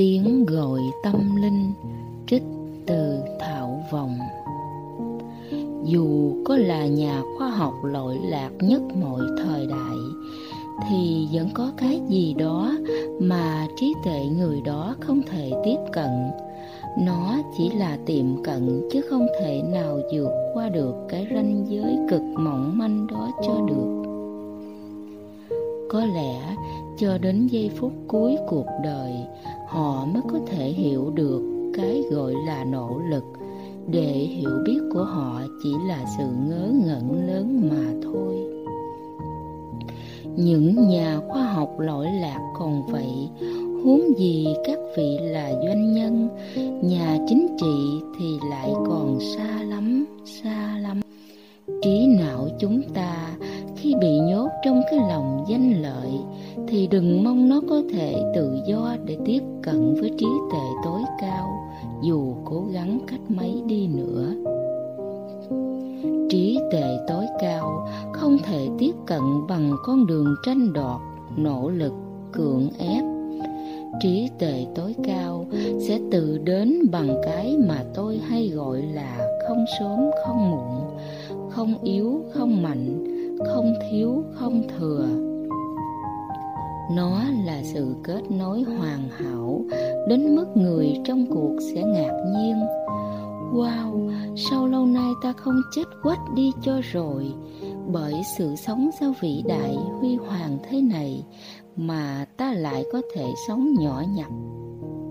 tiếng gọi tâm linh trích từ thảo vọng. Dù có là nhà khoa học lỗi lạc nhất mọi thời đại, thì vẫn có cái gì đó mà trí tuệ người đó không thể tiếp cận. Nó chỉ là tiệm cận chứ không thể nào vượt qua được cái ranh giới cực mỏng manh đó cho được. Có lẽ cho đến giây phút cuối cuộc đời họ mới có thể hiểu được cái gọi là nỗ lực. Để hiểu biết của họ chỉ là sự ngớ ngẩn lớn mà thôi. Những nhà khoa học lỗi lạc còn vậy, huống gì các vị là doanh nhân, nhà chính trị thì lại còn xa lắm xa lắm. Trí não chúng ta khi bị nhốt trong cái lòng danh lợi thì đừng mong nó có thể tự do để tiếp cận với trí tuệ tối cao, dù cố gắng cách mấy đi nữa. Trí tuệ tối cao không thể tiếp cận bằng con đường tranh đoạt, nỗ lực, cưỡng ép. Trí tuệ tối cao sẽ tự đến bằng cái mà tôi hay gọi là không sớm, không muộn, không yếu, không mạnh, không thiếu, không thừa nó là sự kết nối hoàn hảo, đến mức người trong cuộc sẽ ngạc nhiên. Wow, sao lâu nay ta không chết quách đi cho rồi? Bởi sự sống sao vĩ đại huy hoàng thế này mà ta lại có thể sống nhỏ nhặt,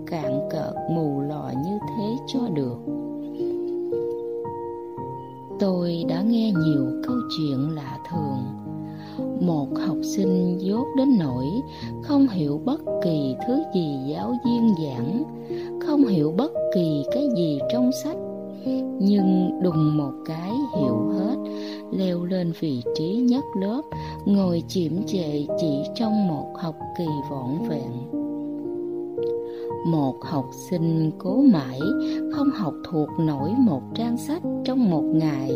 cạn cợt mù lòa như thế cho được. Tôi đã nghe nhiều câu chuyện lạ thường một học sinh dốt đến nỗi không hiểu bất kỳ thứ gì giáo viên giảng, không hiểu bất kỳ cái gì trong sách, nhưng đùng một cái hiểu hết, leo lên vị trí nhất lớp, ngồi chiếm trệ chỉ trong một học kỳ vỏn vẹn. Một học sinh cố mãi không học thuộc nổi một trang sách trong một ngày,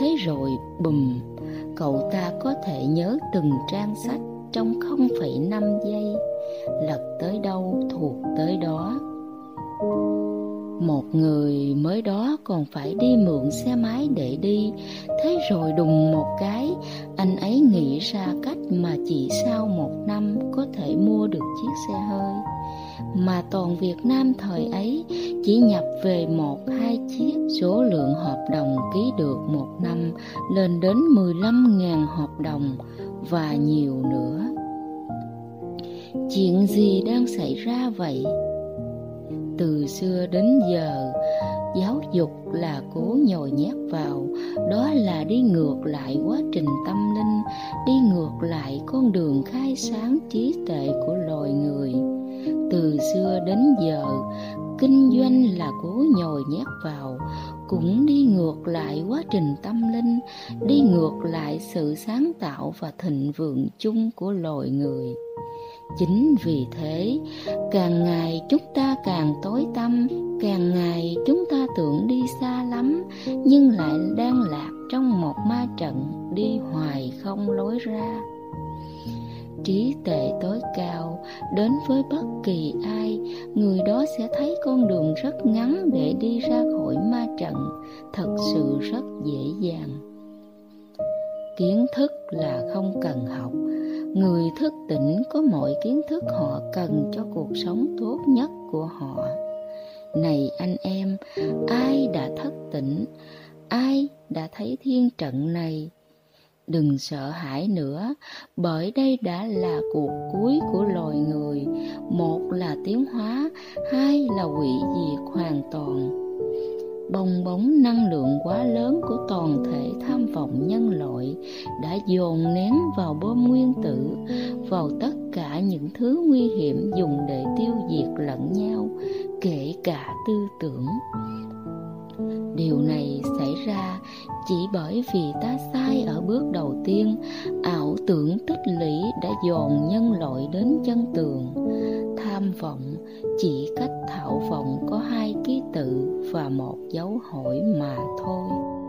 thế rồi bùm cậu ta có thể nhớ từng trang sách trong 0,5 giây. Lật tới đâu thuộc tới đó. Một người mới đó còn phải đi mượn xe máy để đi. Thế rồi đùng một cái anh ấy nghĩ ra cách mà chỉ sau một năm có thể mua được chiếc xe hơi mà toàn Việt Nam thời ấy chỉ nhập về một hai chiếc số lượng hợp đồng ký được một năm lên đến 15.000 hợp đồng và nhiều nữa. Chuyện gì đang xảy ra vậy? Từ xưa đến giờ, giáo dục là cố nhồi nhét vào, đó là đi ngược lại quá trình tâm linh, đi ngược lại con đường khai sáng trí tuệ của loài người từ xưa đến giờ, kinh doanh là cố nhồi nhét vào, cũng đi ngược lại quá trình tâm linh, đi ngược lại sự sáng tạo và thịnh vượng chung của loài người. Chính vì thế, càng ngày chúng ta càng tối tâm, càng ngày chúng ta tưởng đi xa lắm, nhưng lại đang lạc trong một ma trận đi hoài không lối ra trí tuệ tối cao. Đến với bất kỳ ai, người đó sẽ thấy con đường rất ngắn để đi ra khỏi ma trận. Thật sự rất dễ dàng. Kiến thức là không cần học. Người thức tỉnh có mọi kiến thức họ cần cho cuộc sống tốt nhất của họ. Này anh em, ai đã thức tỉnh? Ai đã thấy thiên trận này? Đừng sợ hãi nữa, bởi đây đã là cuộc cuối của loài người. Một là tiến hóa, hai là hủy diệt hoàn toàn. Bong bóng năng lượng quá lớn của toàn thể tham vọng nhân loại đã dồn nén vào bom nguyên tử, vào tất cả những thứ nguy hiểm dùng để tiêu diệt lẫn nhau, kể cả tư tưởng. Điều này chỉ bởi vì ta sai ở bước đầu tiên, ảo tưởng tích lũy đã dồn nhân loại đến chân tường. Tham vọng, chỉ cách thảo vọng có hai ký tự và một dấu hỏi mà thôi.